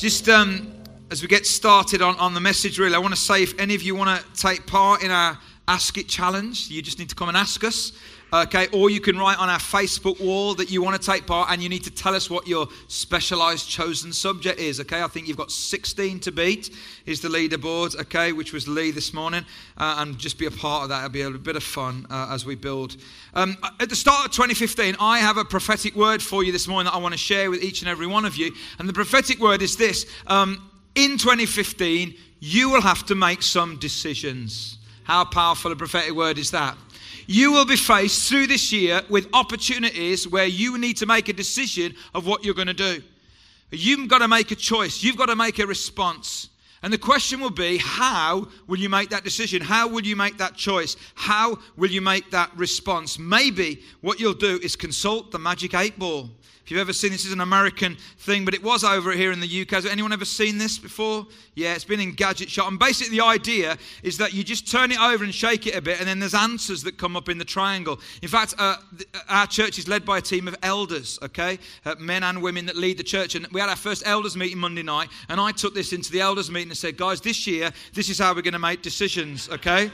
Just um, as we get started on, on the message, really, I want to say if any of you want to take part in our Ask It challenge, you just need to come and ask us. Okay, or you can write on our Facebook wall that you want to take part and you need to tell us what your specialized chosen subject is. Okay, I think you've got 16 to beat, is the leaderboard, okay, which was Lee this morning. Uh, and just be a part of that. It'll be a bit of fun uh, as we build. Um, at the start of 2015, I have a prophetic word for you this morning that I want to share with each and every one of you. And the prophetic word is this um, In 2015, you will have to make some decisions. How powerful a prophetic word is that? You will be faced through this year with opportunities where you need to make a decision of what you're going to do. You've got to make a choice, you've got to make a response. And the question will be how will you make that decision? How will you make that choice? How will you make that response? Maybe what you'll do is consult the magic eight ball. You've ever seen this, is an American thing, but it was over here in the UK. Has anyone ever seen this before? Yeah, it's been in Gadget Shop. And basically, the idea is that you just turn it over and shake it a bit, and then there's answers that come up in the triangle. In fact, uh, our church is led by a team of elders, okay? Uh, men and women that lead the church. And we had our first elders meeting Monday night, and I took this into the elders meeting and said, guys, this year, this is how we're going to make decisions, okay?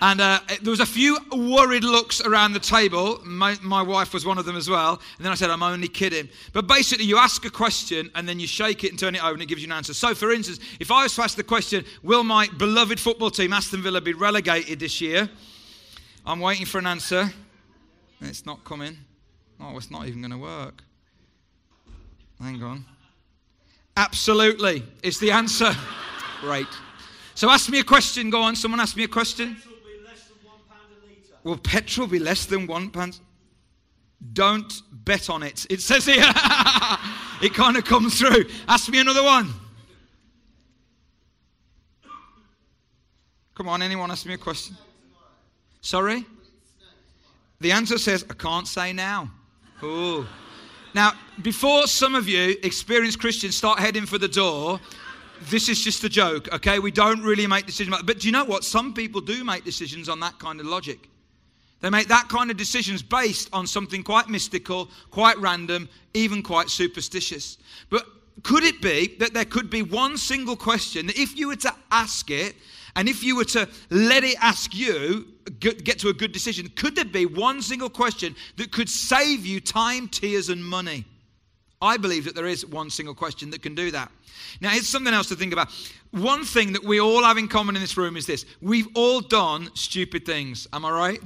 And uh, there was a few worried looks around the table. My, my, wife was one of them as well. And then I said, I'm only kidding. But basically, you ask a question and then you shake it and turn it over and it gives you an answer. So, for instance, if I was to ask the question, Will my beloved football team, Aston Villa, be relegated this year? I'm waiting for an answer. It's not coming. Oh, it's not even going to work. Hang on. Absolutely. It's the answer. Great. So ask me a question. Go on. Someone ask me a question. Will petrol be less than one pound? Don't bet on it. It says here. it kind of comes through. Ask me another one. Come on, anyone ask me a question? Sorry? The answer says, I can't say now. Oh. Now, before some of you, experienced Christians, start heading for the door, this is just a joke, okay? We don't really make decisions. But do you know what? Some people do make decisions on that kind of logic. They make that kind of decisions based on something quite mystical, quite random, even quite superstitious. But could it be that there could be one single question that if you were to ask it, and if you were to let it ask you, get to a good decision, could there be one single question that could save you time, tears, and money? I believe that there is one single question that can do that. Now, it's something else to think about. One thing that we all have in common in this room is this we've all done stupid things. Am I right?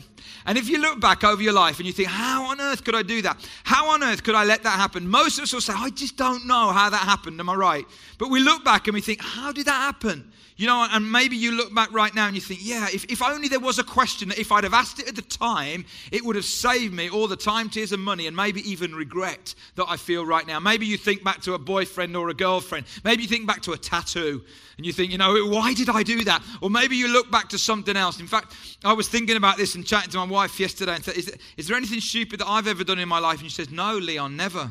And if you look back over your life and you think, how on earth could I do that? How on earth could I let that happen? Most of us will say, I just don't know how that happened. Am I right? But we look back and we think, how did that happen? You know, and maybe you look back right now and you think, yeah, if, if only there was a question that if I'd have asked it at the time, it would have saved me all the time, tears, and money, and maybe even regret that I feel right now. Maybe you think back to a boyfriend or a girlfriend. Maybe you think back to a tattoo and you think, you know, why did I do that? Or maybe you look back to something else. In fact, I was thinking about this and chatting to my wife yesterday and said, is, is there anything stupid that I've ever done in my life? And she says, no, Leon, never.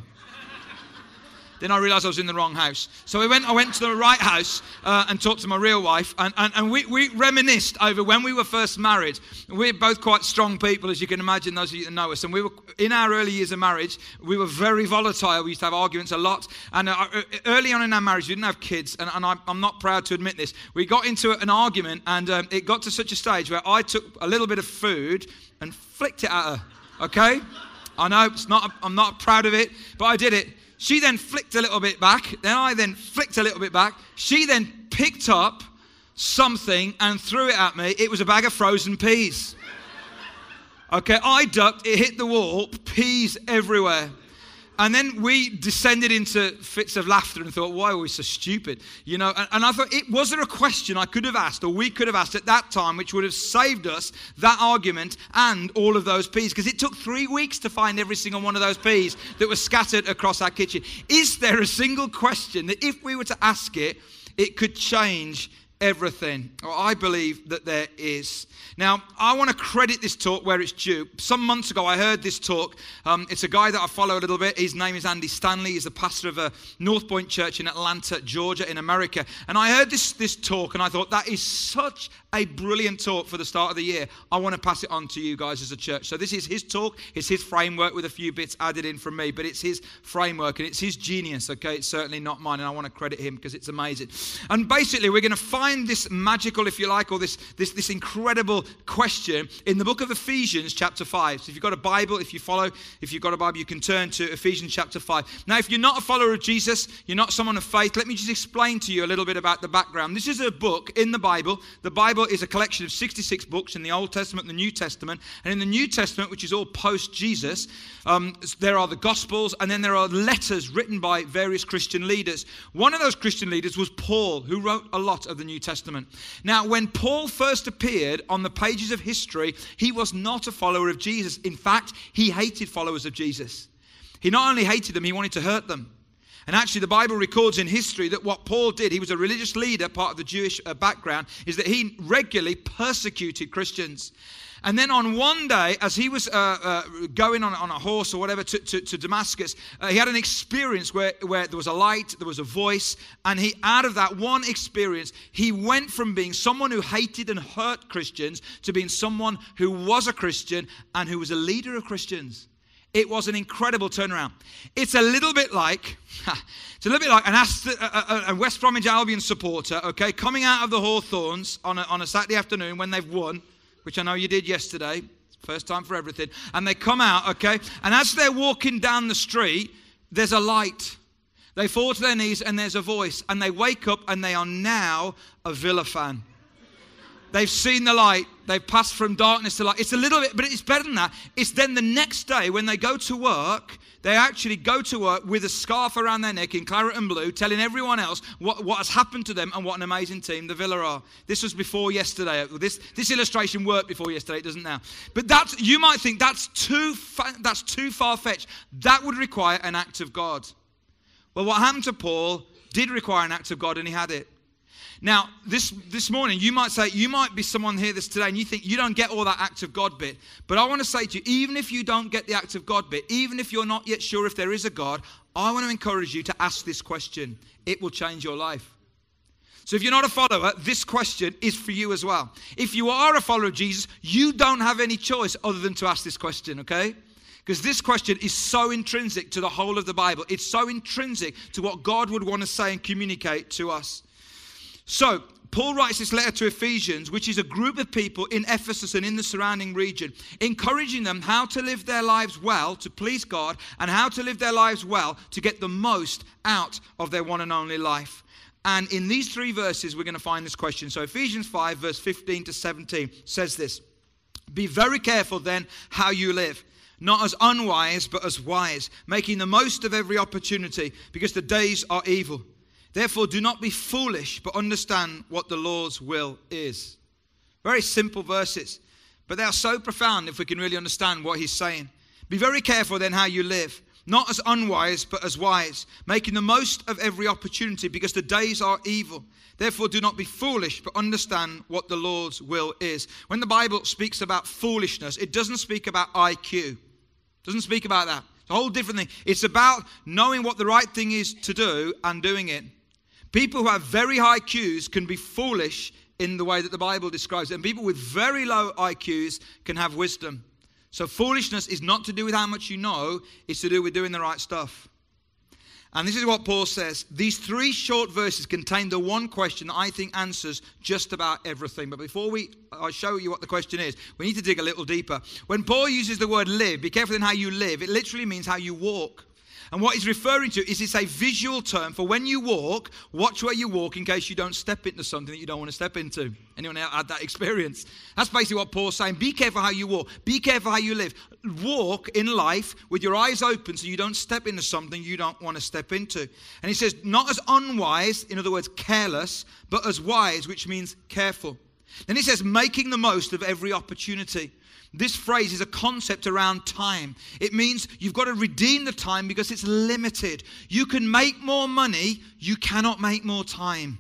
Then I realized I was in the wrong house. So I went, I went to the right house uh, and talked to my real wife. And, and, and we, we reminisced over when we were first married. We're both quite strong people, as you can imagine, those of you that know us. And we were, in our early years of marriage, we were very volatile. We used to have arguments a lot. And uh, uh early on in our marriage, we didn't have kids. And, and I, am not proud to admit this. We got into an argument, and um, it got to such a stage where I took a little bit of food and flicked it at her. Okay? I know it's not, I'm not proud of it, but I did it. She then flicked a little bit back. Then I then flicked a little bit back. She then picked up something and threw it at me. It was a bag of frozen peas. Okay, I ducked, it hit the wall, peas everywhere. And then we descended into fits of laughter and thought, why are we so stupid? You know, and, and I thought, it, was there a question I could have asked or we could have asked at that time which would have saved us that argument and all of those peas? Because it took three weeks to find every single one of those peas that were scattered across our kitchen. Is there a single question that if we were to ask it, it could change everything. Or I believe that there is. Now, I want to credit this talk where it's due. Some months ago, I heard this talk. Um, it's a guy that I follow a little bit. His name is Andy Stanley. He's the pastor of a North Point church in Atlanta, Georgia, in America. And I heard this, this talk, and I thought, that is such a brilliant talk for the start of the year. I want to pass it on to you guys as a church. So, this is his talk. It's his framework with a few bits added in from me, but it's his framework and it's his genius, okay? It's certainly not mine, and I want to credit him because it's amazing. And basically, we're going to find this magical, if you like, or this, this, this incredible question in the book of Ephesians, chapter 5. So, if you've got a Bible, if you follow, if you've got a Bible, you can turn to Ephesians, chapter 5. Now, if you're not a follower of Jesus, you're not someone of faith, let me just explain to you a little bit about the background. This is a book in the Bible. The Bible is a collection of 66 books in the Old Testament and the New Testament. And in the New Testament, which is all post Jesus, um, there are the Gospels and then there are letters written by various Christian leaders. One of those Christian leaders was Paul, who wrote a lot of the New Testament. Now, when Paul first appeared on the pages of history, he was not a follower of Jesus. In fact, he hated followers of Jesus. He not only hated them, he wanted to hurt them. And actually, the Bible records in history that what Paul did, he was a religious leader, part of the Jewish uh, background, is that he regularly persecuted Christians. And then on one day, as he was uh, uh, going on, on a horse or whatever to, to, to Damascus, uh, he had an experience where, where there was a light, there was a voice, and he, out of that one experience, he went from being someone who hated and hurt Christians to being someone who was a Christian and who was a leader of Christians. It was an incredible turnaround. It's a little bit like, it's a little bit like an a, a, West Bromwich Albion supporter, okay, coming out of the Hawthorns on a, on a Saturday afternoon when they've won, which I know you did yesterday, first time for everything, and they come out, okay, and as they're walking down the street, there's a light. They fall to their knees and there's a voice, and they wake up and they are now a Villa fan. They've seen the light. They've passed from darkness to light. It's a little bit, but it's better than that. It's then the next day when they go to work, they actually go to work with a scarf around their neck in claret and blue, telling everyone else what, what has happened to them and what an amazing team the Villa are. This was before yesterday. This, this illustration worked before yesterday. It doesn't now. But that's, you might think that's too, fa- that's too far fetched. That would require an act of God. Well, what happened to Paul did require an act of God, and he had it. Now, this, this morning, you might say, you might be someone here this today and you think you don't get all that act of God bit. But I want to say to you, even if you don't get the act of God bit, even if you're not yet sure if there is a God, I want to encourage you to ask this question. It will change your life. So if you're not a follower, this question is for you as well. If you are a follower of Jesus, you don't have any choice other than to ask this question, okay? Because this question is so intrinsic to the whole of the Bible. It's so intrinsic to what God would want to say and communicate to us. So, Paul writes this letter to Ephesians, which is a group of people in Ephesus and in the surrounding region, encouraging them how to live their lives well to please God and how to live their lives well to get the most out of their one and only life. And in these three verses, we're going to find this question. So, Ephesians 5, verse 15 to 17 says this Be very careful then how you live, not as unwise, but as wise, making the most of every opportunity, because the days are evil. Therefore, do not be foolish, but understand what the Lord's will is. Very simple verses, but they are so profound if we can really understand what he's saying. Be very careful then how you live, not as unwise, but as wise, making the most of every opportunity because the days are evil. Therefore, do not be foolish, but understand what the Lord's will is. When the Bible speaks about foolishness, it doesn't speak about IQ, it doesn't speak about that. It's a whole different thing. It's about knowing what the right thing is to do and doing it. People who have very high IQs can be foolish in the way that the Bible describes it. And people with very low IQs can have wisdom. So foolishness is not to do with how much you know, it's to do with doing the right stuff. And this is what Paul says. These three short verses contain the one question that I think answers just about everything. But before we I show you what the question is, we need to dig a little deeper. When Paul uses the word live, be careful in how you live. It literally means how you walk. And what he's referring to is it's a visual term for when you walk, watch where you walk in case you don't step into something that you don't want to step into. Anyone had that experience? That's basically what Paul's saying. Be careful how you walk, be careful how you live. Walk in life with your eyes open so you don't step into something you don't want to step into. And he says, not as unwise, in other words, careless, but as wise, which means careful. Then he says, making the most of every opportunity. This phrase is a concept around time. It means you've got to redeem the time because it's limited. You can make more money, you cannot make more time.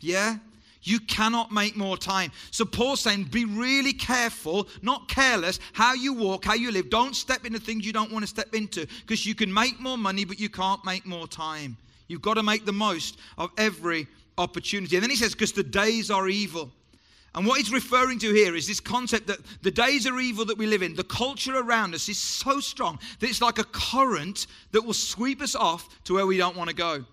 Yeah? You cannot make more time. So Paul's saying, be really careful, not careless, how you walk, how you live. Don't step into things you don't want to step into because you can make more money, but you can't make more time. You've got to make the most of every opportunity. And then he says, because the days are evil. And what he's referring to here is this concept that the days are evil that we live in, the culture around us is so strong that it's like a current that will sweep us off to where we don't want to go.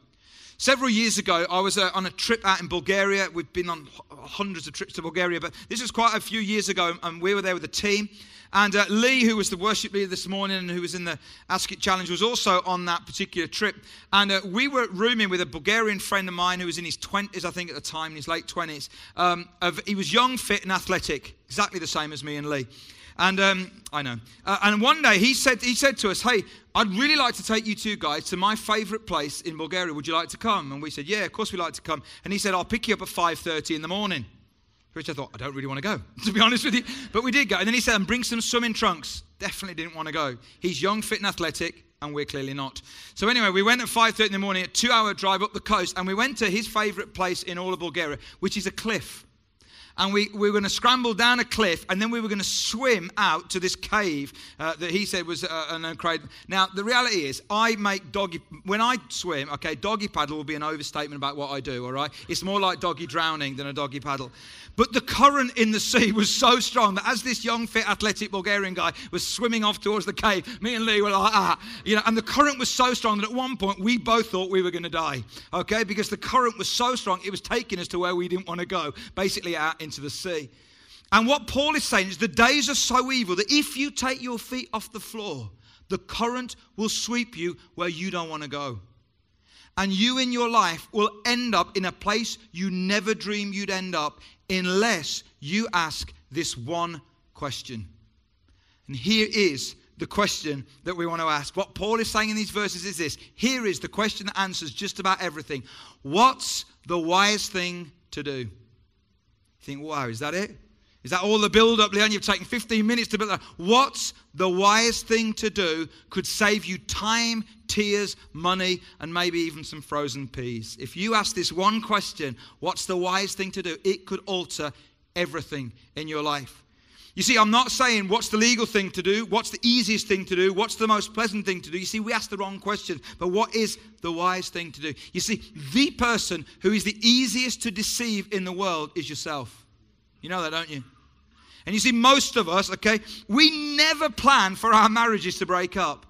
Several years ago, I was uh, on a trip out in Bulgaria. We've been on hundreds of trips to Bulgaria, but this was quite a few years ago, and we were there with a team. And uh, Lee, who was the worship leader this morning and who was in the Ask It Challenge, was also on that particular trip. And uh, we were rooming with a Bulgarian friend of mine who was in his 20s, I think, at the time, in his late 20s. Um, of, he was young, fit, and athletic, exactly the same as me and Lee. And um, I know. Uh, and one day he said, he said to us, Hey, I'd really like to take you two guys to my favorite place in Bulgaria. Would you like to come? And we said, Yeah, of course we'd like to come. And he said, I'll pick you up at 5.30 in the morning. Which I thought, I don't really want to go, to be honest with you. But we did go. And then he said, and bring some swimming trunks. Definitely didn't want to go. He's young, fit, and athletic, and we're clearly not. So anyway, we went at 5.30 in the morning, a two-hour drive up the coast, and we went to his favorite place in all of Bulgaria, which is a cliff and we, we were going to scramble down a cliff and then we were going to swim out to this cave uh, that he said was uh, an incredible. Now, the reality is, I make doggy, when I swim, okay, doggy paddle will be an overstatement about what I do, all right? It's more like doggy drowning than a doggy paddle. But the current in the sea was so strong that as this young, fit, athletic Bulgarian guy was swimming off towards the cave, me and Lee were like, ah, you know, and the current was so strong that at one point we both thought we were going to die, okay? Because the current was so strong, it was taking us to where we didn't want to go, basically out into the sea. And what Paul is saying is the days are so evil that if you take your feet off the floor, the current will sweep you where you don't want to go. And you in your life will end up in a place you never dreamed you'd end up unless you ask this one question. And here is the question that we want to ask. What Paul is saying in these verses is this here is the question that answers just about everything. What's the wise thing to do? Think, wow, is that it? Is that all the build up, Leon? You've taken 15 minutes to build that. What's the wise thing to do could save you time, tears, money, and maybe even some frozen peas? If you ask this one question, what's the wise thing to do? It could alter everything in your life. You see, I'm not saying what's the legal thing to do, what's the easiest thing to do, what's the most pleasant thing to do. You see, we ask the wrong question, but what is the wise thing to do? You see, the person who is the easiest to deceive in the world is yourself. You know that, don't you? And you see, most of us, okay, we never plan for our marriages to break up.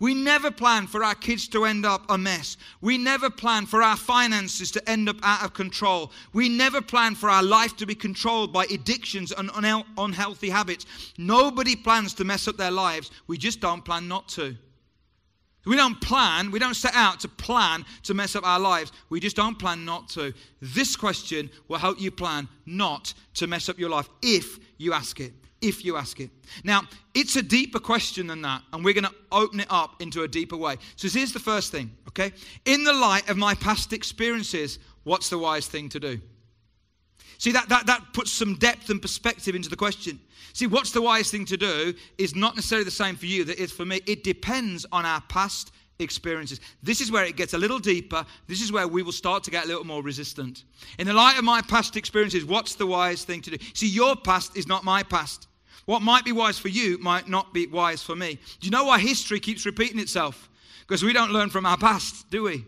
We never plan for our kids to end up a mess. We never plan for our finances to end up out of control. We never plan for our life to be controlled by addictions and unhealthy habits. Nobody plans to mess up their lives. We just don't plan not to. We don't plan, we don't set out to plan to mess up our lives. We just don't plan not to. This question will help you plan not to mess up your life if you ask it. If you ask it. Now, it's a deeper question than that, and we're going to open it up into a deeper way. So, here's the first thing, okay? In the light of my past experiences, what's the wise thing to do? See, that, that, that puts some depth and perspective into the question. See, what's the wise thing to do is not necessarily the same for you that is for me. It depends on our past experiences. This is where it gets a little deeper. This is where we will start to get a little more resistant. In the light of my past experiences, what's the wise thing to do? See, your past is not my past. What might be wise for you might not be wise for me. Do you know why history keeps repeating itself? Because we don't learn from our past, do we?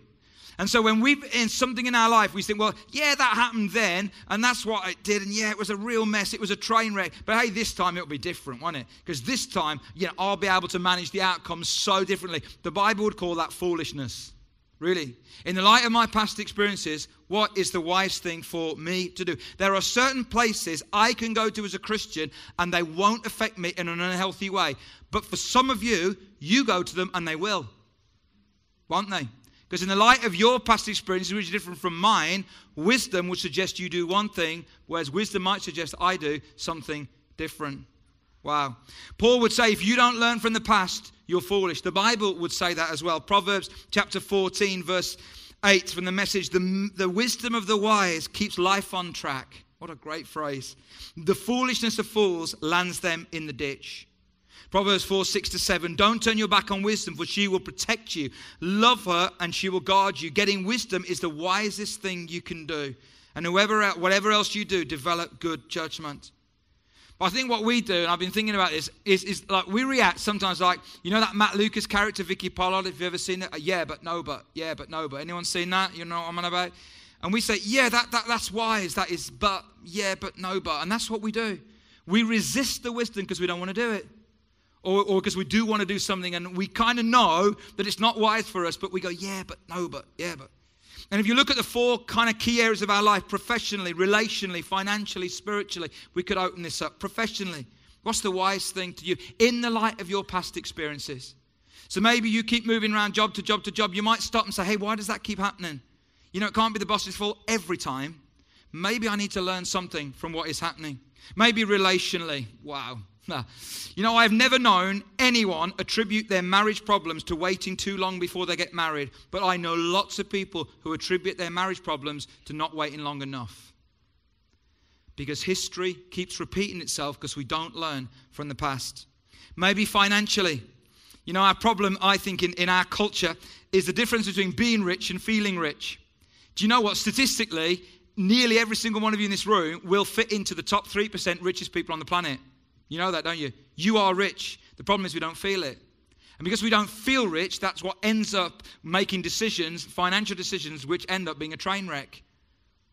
And so when we've in something in our life, we think, well, yeah, that happened then, and that's what it did, and yeah, it was a real mess, it was a train wreck. But hey, this time it'll be different, won't it? Because this time, you know, I'll be able to manage the outcomes so differently. The Bible would call that foolishness. Really. In the light of my past experiences, what is the wise thing for me to do? There are certain places I can go to as a Christian and they won't affect me in an unhealthy way. But for some of you, you go to them and they will. Won't they? Because in the light of your past experiences, which are different from mine, wisdom would suggest you do one thing, whereas wisdom might suggest I do something different. Wow. Paul would say, if you don't learn from the past, you're foolish. The Bible would say that as well. Proverbs chapter 14, verse 8 from the message the, the wisdom of the wise keeps life on track. What a great phrase. The foolishness of fools lands them in the ditch. Proverbs 4 6 to 7. Don't turn your back on wisdom, for she will protect you. Love her, and she will guard you. Getting wisdom is the wisest thing you can do. And whoever, whatever else you do, develop good judgment. But I think what we do, and I've been thinking about this, is, is like we react sometimes like, you know that Matt Lucas character, Vicky Pollard, if you've ever seen it? Uh, yeah, but no, but, yeah, but no, but. Anyone seen that? You know what I'm on about? And we say, yeah, that, that, that's wise, that is, but, yeah, but no, but. And that's what we do. We resist the wisdom because we don't want to do it. Or because we do want to do something and we kind of know that it's not wise for us, but we go, yeah, but no, but, yeah, but. And if you look at the four kind of key areas of our life professionally, relationally, financially, spiritually we could open this up. Professionally, what's the wise thing to you in the light of your past experiences? So maybe you keep moving around job to job to job. You might stop and say, hey, why does that keep happening? You know, it can't be the boss's fault every time. Maybe I need to learn something from what is happening. Maybe relationally. Wow. You know, I've never known anyone attribute their marriage problems to waiting too long before they get married, but I know lots of people who attribute their marriage problems to not waiting long enough. Because history keeps repeating itself because we don't learn from the past. Maybe financially. You know, our problem, I think, in, in our culture is the difference between being rich and feeling rich. Do you know what? Statistically, nearly every single one of you in this room will fit into the top 3% richest people on the planet. You know that, don't you? You are rich. The problem is we don't feel it. And because we don't feel rich, that's what ends up making decisions, financial decisions, which end up being a train wreck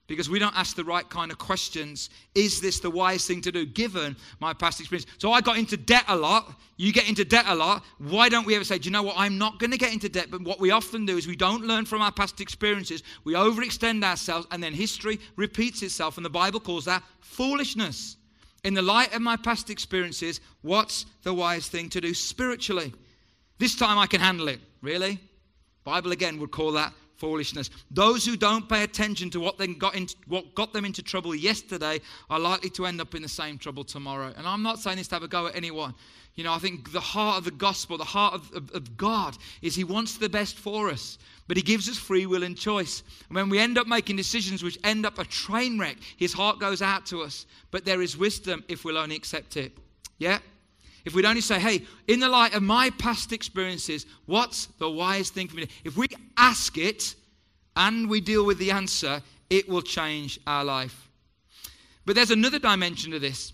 because we don't ask the right kind of questions. Is this the wise thing to do given my past experience? So I got into debt a lot. You get into debt a lot. Why don't we ever say, do you know what? I'm not going to get into debt. But what we often do is we don't learn from our past experiences. We overextend ourselves and then history repeats itself. And the Bible calls that foolishness. In the light of my past experiences, what's the wise thing to do spiritually? This time I can handle it. Really? Bible again would call that foolishness. Those who don't pay attention to what, got into, what got them into trouble yesterday are likely to end up in the same trouble tomorrow. And I'm not saying this to have a go at anyone. You know, I think the heart of the gospel, the heart of, of, of, God, is He wants the best for us, but He gives us free will and choice. And when we end up making decisions which end up a train wreck, His heart goes out to us. But there is wisdom if we'll only accept it. Yeah? If we'd only say, hey, in the light of my past experiences, what's the wise thing for me? If we ask it and we deal with the answer, it will change our life. But there's another dimension to this.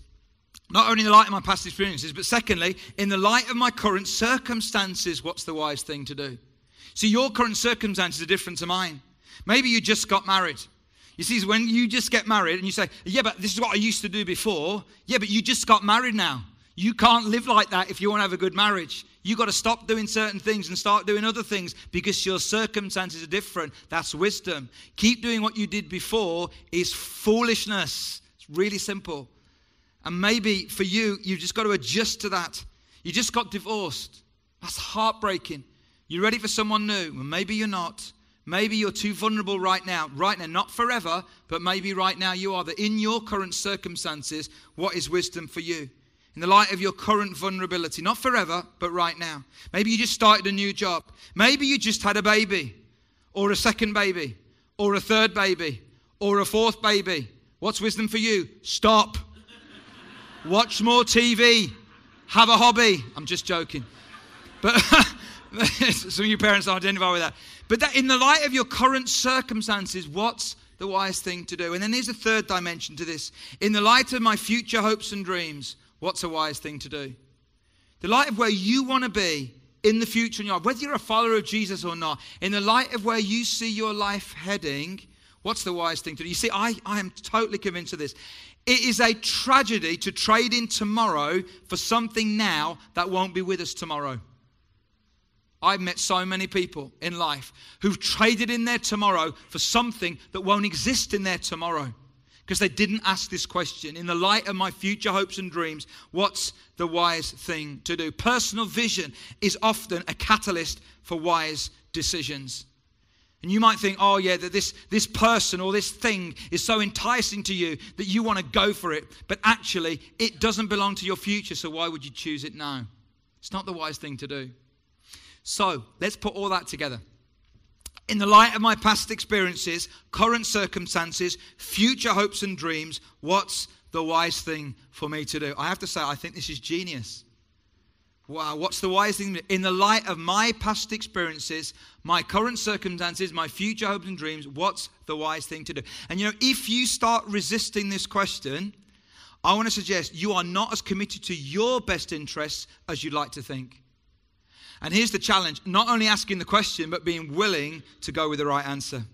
Not only in the light of my past experiences, but secondly, in the light of my current circumstances, what's the wise thing to do? See, your current circumstances are different to mine. Maybe you just got married. You see, when you just get married and you say, Yeah, but this is what I used to do before. Yeah, but you just got married now. You can't live like that if you want to have a good marriage. You've got to stop doing certain things and start doing other things because your circumstances are different. That's wisdom. Keep doing what you did before is foolishness. It's really simple. And maybe for you, you've just got to adjust to that. You just got divorced. That's heartbreaking. You're ready for someone new. Well, maybe you're not. Maybe you're too vulnerable right now. Right now, not forever, but maybe right now you are. That in your current circumstances, what is wisdom for you? In the light of your current vulnerability, not forever, but right now. Maybe you just started a new job. Maybe you just had a baby, or a second baby, or a third baby, or a fourth baby. What's wisdom for you? Stop. Watch more TV. Have a hobby. I'm just joking. But some of your parents identify with that. But that in the light of your current circumstances, what's the wise thing to do? And then there's a third dimension to this. In the light of my future hopes and dreams, What's a wise thing to do? The light of where you want to be in the future in your life, whether you're a follower of Jesus or not, in the light of where you see your life heading, what's the wise thing to do? You see, I, I am totally convinced of this. It is a tragedy to trade in tomorrow for something now that won't be with us tomorrow. I've met so many people in life who've traded in their tomorrow for something that won't exist in their tomorrow because they didn't ask this question. In the light of my future hopes and dreams, what's the wise thing to do? Personal vision is often a catalyst for wise decisions. And you might think, oh, yeah, that this, this person or this thing is so enticing to you that you want to go for it. But actually, it doesn't belong to your future, so why would you choose it now? It's not the wise thing to do. So let's put all that together in the light of my past experiences, current circumstances, future hopes and dreams, what's the wise thing for me to do? I have to say, I think this is genius. Wow, what's the wise thing? In the light of my past experiences, my current circumstances, my future hopes and dreams, what's the wise thing to do? And you know, if you start resisting this question, I want to suggest you are not as committed to your best interests as you'd like to think. And here's the challenge not only asking the question, but being willing to go with the right answer.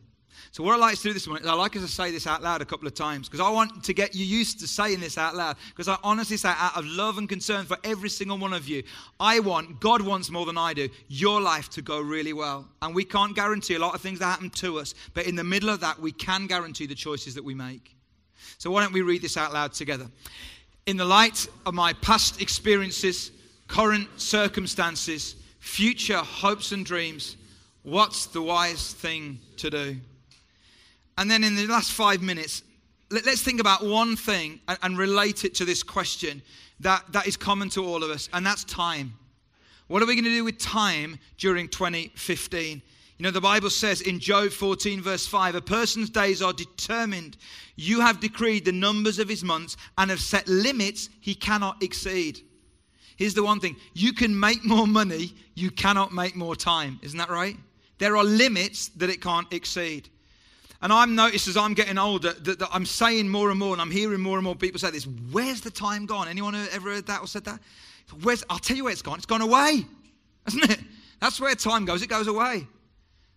So, what I like to do this morning is I like us to say this out loud a couple of times because I want to get you used to saying this out loud. Because I honestly say, out of love and concern for every single one of you, I want, God wants more than I do, your life to go really well. And we can't guarantee a lot of things that happen to us, but in the middle of that, we can guarantee the choices that we make. So, why don't we read this out loud together? In the light of my past experiences, current circumstances, future hopes and dreams, what's the wise thing to do? And then in the last five minutes, let, us think about one thing and, relate it to this question that, that is common to all of us, and that's time. What are we going to do with time during 2015? You know, the Bible says in Job 14, verse 5, a person's days are determined. You have decreed the numbers of his months and have set limits he cannot exceed. Here's the one thing you can make more money, you cannot make more time. Isn't that right? There are limits that it can't exceed. And I'm noticed as I'm getting older that, that, I'm saying more and more, and I'm hearing more and more people say this. Where's the time gone? Anyone ever heard that or said that? Where's, I'll tell you where it's gone. It's gone away, hasn't it? That's where time goes. It goes away.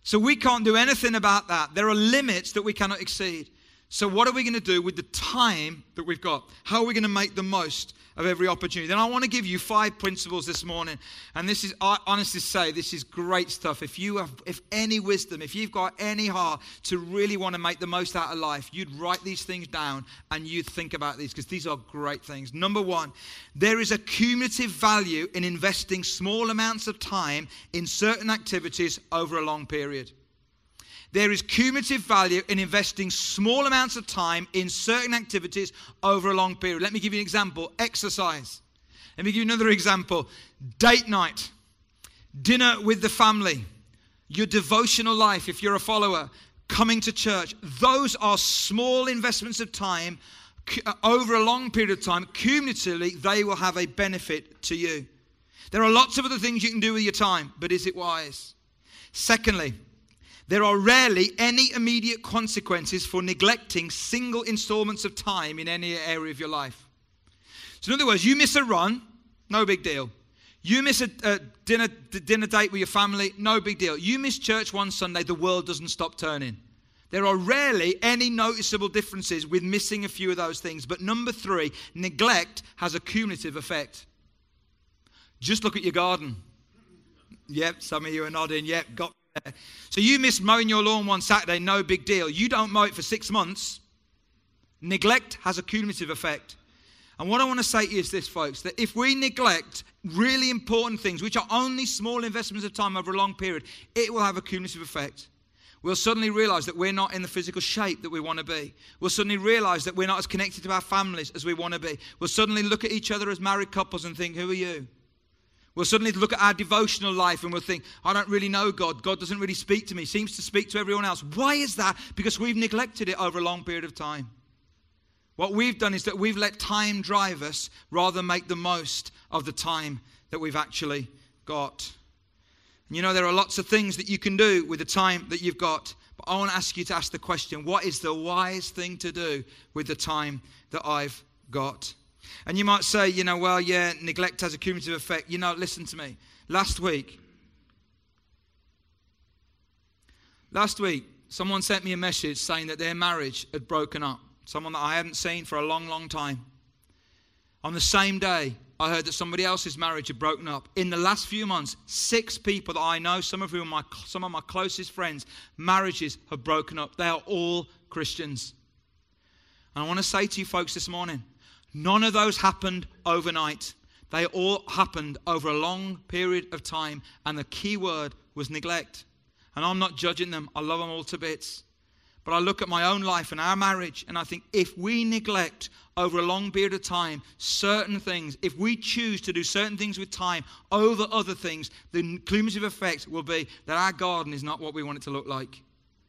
So we can't do anything about that. There are limits that we cannot exceed. So, what are we going to do with the time that we've got? How are we going to make the most of every opportunity? Then I want to give you five principles this morning. And this is, I honestly say, this is great stuff. If you have, if any wisdom, if you've got any heart to really want to make the most out of life, you'd write these things down and you'd think about these because these are great things. Number one, there is a cumulative value in investing small amounts of time in certain activities over a long period. There is cumulative value in investing small amounts of time in certain activities over a long period. Let me give you an example exercise. Let me give you another example date night, dinner with the family, your devotional life, if you're a follower, coming to church. Those are small investments of time uh, over a long period of time. Cumulatively, they will have a benefit to you. There are lots of other things you can do with your time, but is it wise? Secondly, there are rarely any immediate consequences for neglecting single installments of time in any area of your life. So, in other words, you miss a run, no big deal. You miss a, a dinner, dinner date with your family, no big deal. You miss church one Sunday, the world doesn't stop turning. There are rarely any noticeable differences with missing a few of those things. But number three, neglect has a cumulative effect. Just look at your garden. Yep, some of you are nodding. Yep, got so you miss mowing your lawn one Saturday, no big deal. You don't mow it for six months. Neglect has a cumulative effect. And what I want to say to you is this, folks, that if we neglect really important things, which are only small investments of time over a long period, it will have a cumulative effect. We'll suddenly realize that we're not in the physical shape that we want to be. We'll suddenly realize that we're not as connected to our families as we want to be. We'll suddenly look at each other as married couples and think, who are you? We'll suddenly look at our devotional life and we'll think, I don't really know God. God doesn't really speak to me, seems to speak to everyone else. Why is that? Because we've neglected it over a long period of time. What we've done is that we've let time drive us rather than make the most of the time that we've actually got. And you know, there are lots of things that you can do with the time that you've got. But I want to ask you to ask the question what is the wise thing to do with the time that I've got? And you might say, you know, well, yeah, neglect has a cumulative effect. You know, listen to me. Last week, last week, someone sent me a message saying that their marriage had broken up. Someone that I hadn't seen for a long, long time. On the same day, I heard that somebody else's marriage had broken up. In the last few months, six people that I know, some of whom are my, some of my closest friends, marriages have broken up. They are all Christians. And I want to say to you folks this morning None of those happened overnight. They all happened over a long period of time, and the key word was neglect. And I'm not judging them, I love them all to bits. But I look at my own life and our marriage, and I think if we neglect over a long period of time certain things, if we choose to do certain things with time over other things, the cumulative effect will be that our garden is not what we want it to look like,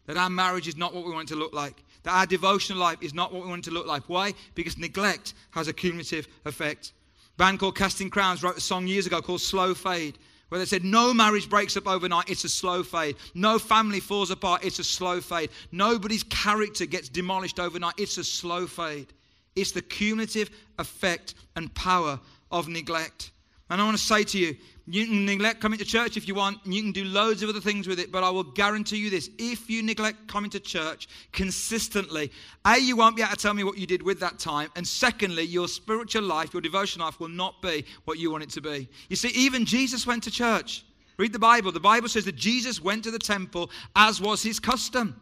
that our marriage is not what we want it to look like, that our devotional life is not what we want it to look like. Why? Because neglect has a cumulative effect. band called Casting Crowns wrote a song years ago called Slow Fade, where they said, No marriage breaks up overnight, it's a slow fade. No family falls apart, it's a slow fade. Nobody's character gets demolished overnight, it's a slow fade. It's the cumulative effect and power of neglect. And I want to say to you, you can neglect coming to church if you want, you can do loads of other things with it, but I will guarantee you this if you neglect coming to church consistently, A, you won't be able to tell me what you did with that time, and secondly, your spiritual life, your devotion life will not be what you want it to be. You see, even Jesus went to church. Read the Bible. The Bible says that Jesus went to the temple as was his custom.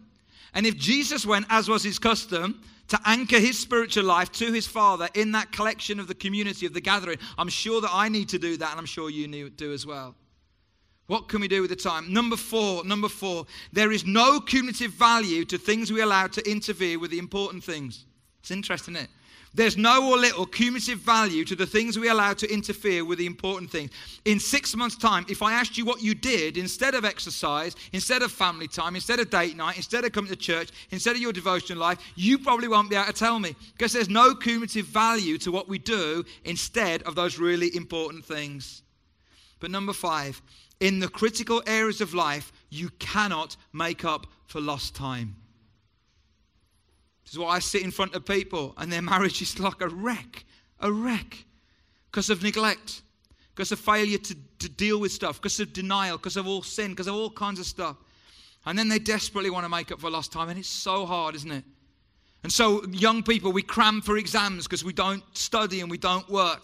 And if Jesus went as was his custom, to anchor his spiritual life to his father in that collection of the community of the gathering. I'm sure that I need to do that, and I'm sure you do as well. What can we do with the time? Number four, number four, there is no cumulative value to things we allow to interfere with the important things. It's interesting, isn't it? There's no or little cumulative value to the things we allow to interfere with the important things. In six months' time, if I asked you what you did instead of exercise, instead of family time, instead of date night, instead of coming to church, instead of your devotional life, you probably won't be able to tell me because there's no cumulative value to what we do instead of those really important things. But number five, in the critical areas of life, you cannot make up for lost time. This is why I sit in front of people and their marriage is like a wreck, a wreck, because of neglect, because of failure to, to deal with stuff, because of denial, because of all sin, because of all kinds of stuff. And then they desperately want to make up for lost time, and it's so hard, isn't it? And so, young people, we cram for exams because we don't study and we don't work.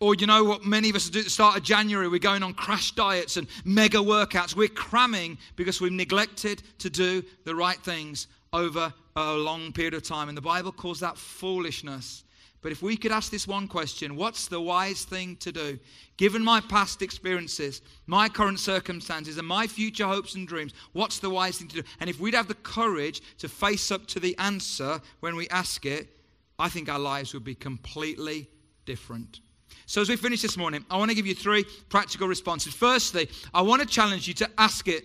Or, you know what many of us do at the start of January? We're going on crash diets and mega workouts. We're cramming because we've neglected to do the right things over a long period of time. And the Bible calls that foolishness. But if we could ask this one question what's the wise thing to do? Given my past experiences, my current circumstances, and my future hopes and dreams, what's the wise thing to do? And if we'd have the courage to face up to the answer when we ask it, I think our lives would be completely different. So, as we finish this morning, I want to give you three practical responses. Firstly, I want to challenge you to ask it.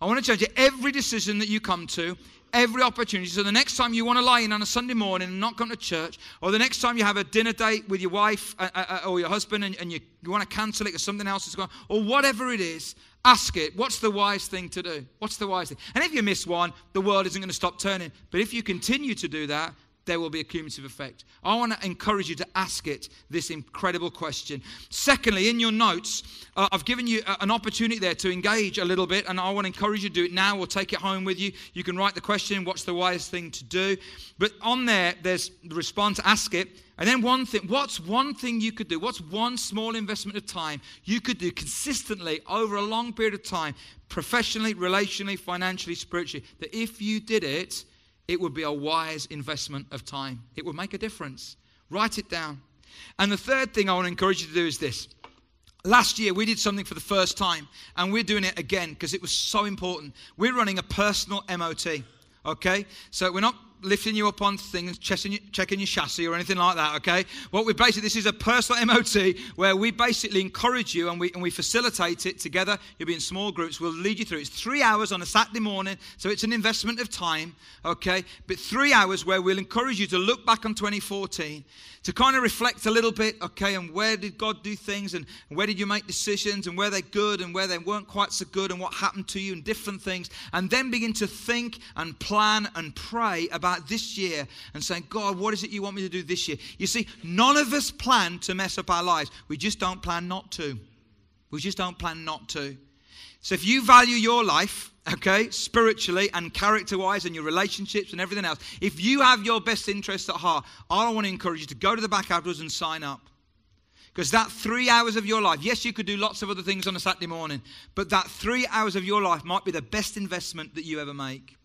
I want to challenge you every decision that you come to, every opportunity. So the next time you want to lie in on a Sunday morning and not come to church, or the next time you have a dinner date with your wife uh, uh, uh or your husband and, you, you want to cancel it because something else is going on, or whatever it is, ask it. What's the wise thing to do? What's the wise thing? And if you miss one, the world isn't going to stop turning. But if you continue to do that, there will be a cumulative effect. I want to encourage you to ask it this incredible question. Secondly, in your notes, uh, I've given you an opportunity there to engage a little bit, and I want to encourage you to do it now or take it home with you. You can write the question, What's the wisest thing to do? But on there, there's the response, ask it. And then one thing, what's one thing you could do? What's one small investment of time you could do consistently over a long period of time, professionally, relationally, financially, spiritually, that if you did it, it would be a wise investment of time. It would make a difference. Write it down. And the third thing I want to encourage you to do is this. Last year, we did something for the first time, and we're doing it again because it was so important. We're running a personal MOT. Okay? So we're not lifting you up on things, checking, your chassis or anything like that, okay? What we basically, this is a personal MOT where we basically encourage you and we, and we facilitate it together. You'll be in small groups. We'll lead you through. It's three hours on a Saturday morning, so it's an investment of time, okay? But three hours where we'll encourage you to look back on 2014 to kind of reflect a little bit, okay, and where did God do things and where did you make decisions and where they're good and where they weren't quite so good and what happened to you and different things. And then begin to think and plan and pray about this year and saying, God, what is it you want me to do this year? You see, none of us plan to mess up our lives. We just don't plan not to. We just don't plan not to. So if you value your life, okay, spiritually and character wise, and your relationships and everything else, if you have your best interests at heart, I want to encourage you to go to the back afterwards and sign up. Because that three hours of your life, yes, you could do lots of other things on a Saturday morning, but that three hours of your life might be the best investment that you ever make.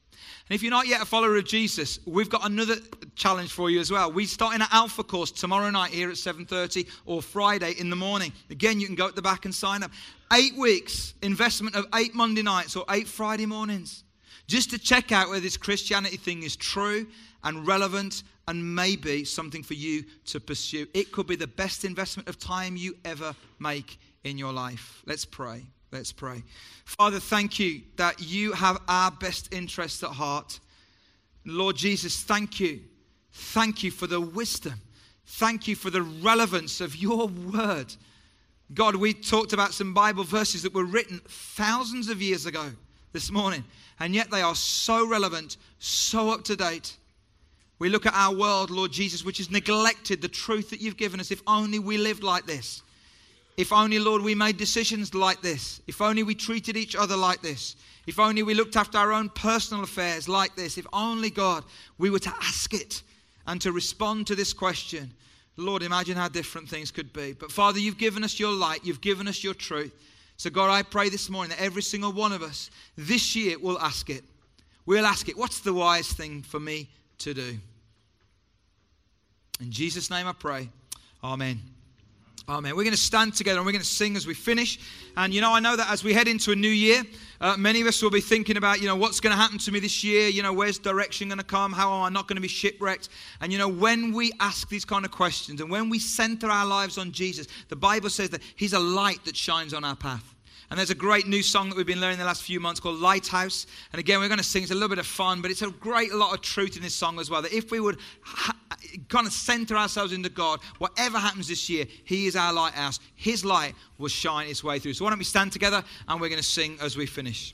And if you're not yet a follower of Jesus, we've got another challenge for you as well. We start in an alpha course tomorrow night here at 7:30 or Friday in the morning. Again, you can go at the back and sign up. Eight weeks, investment of eight Monday nights or eight Friday mornings, just to check out whether this Christianity thing is true and relevant and maybe something for you to pursue. It could be the best investment of time you ever make in your life. Let's pray. Let's pray. Father, thank you that you have our best interests at heart. Lord Jesus, thank you. Thank you for the wisdom Thank you for the relevance of your word. God, we talked about some Bible verses that were written thousands of years ago this morning, and yet they are so relevant, so up to date. We look at our world, Lord Jesus, which has neglected the truth that you've given us. If only we lived like this. If only, Lord, we made decisions like this. If only we treated each other like this. If only we looked after our own personal affairs like this. If only, God, we were to ask it and to respond to this question. Lord, imagine how different things could be. But Father, you've given us your light, you've given us your truth. So, God, I pray this morning that every single one of us this year will ask it. We'll ask it, what's the wise thing for me to do? In Jesus' name I pray. Amen. Amen. We're going to stand together and we're going to sing as we finish. And you know, I know that as we head into a new year, uh, many of us will be thinking about, you know, what's going to happen to me this year? You know, where's direction going to come? How am I not going to be shipwrecked? And you know, when we ask these kind of questions and when we center our lives on Jesus, the Bible says that He's a light that shines on our path. And there's a great new song that we've been learning the last few months called Lighthouse. And again, we're going to sing. It's a little bit of fun, but it's a great lot of truth in this song as well. That if we would ha- kind of center ourselves into God, whatever happens this year, He is our lighthouse. His light will shine its way through. So why don't we stand together and we're going to sing as we finish.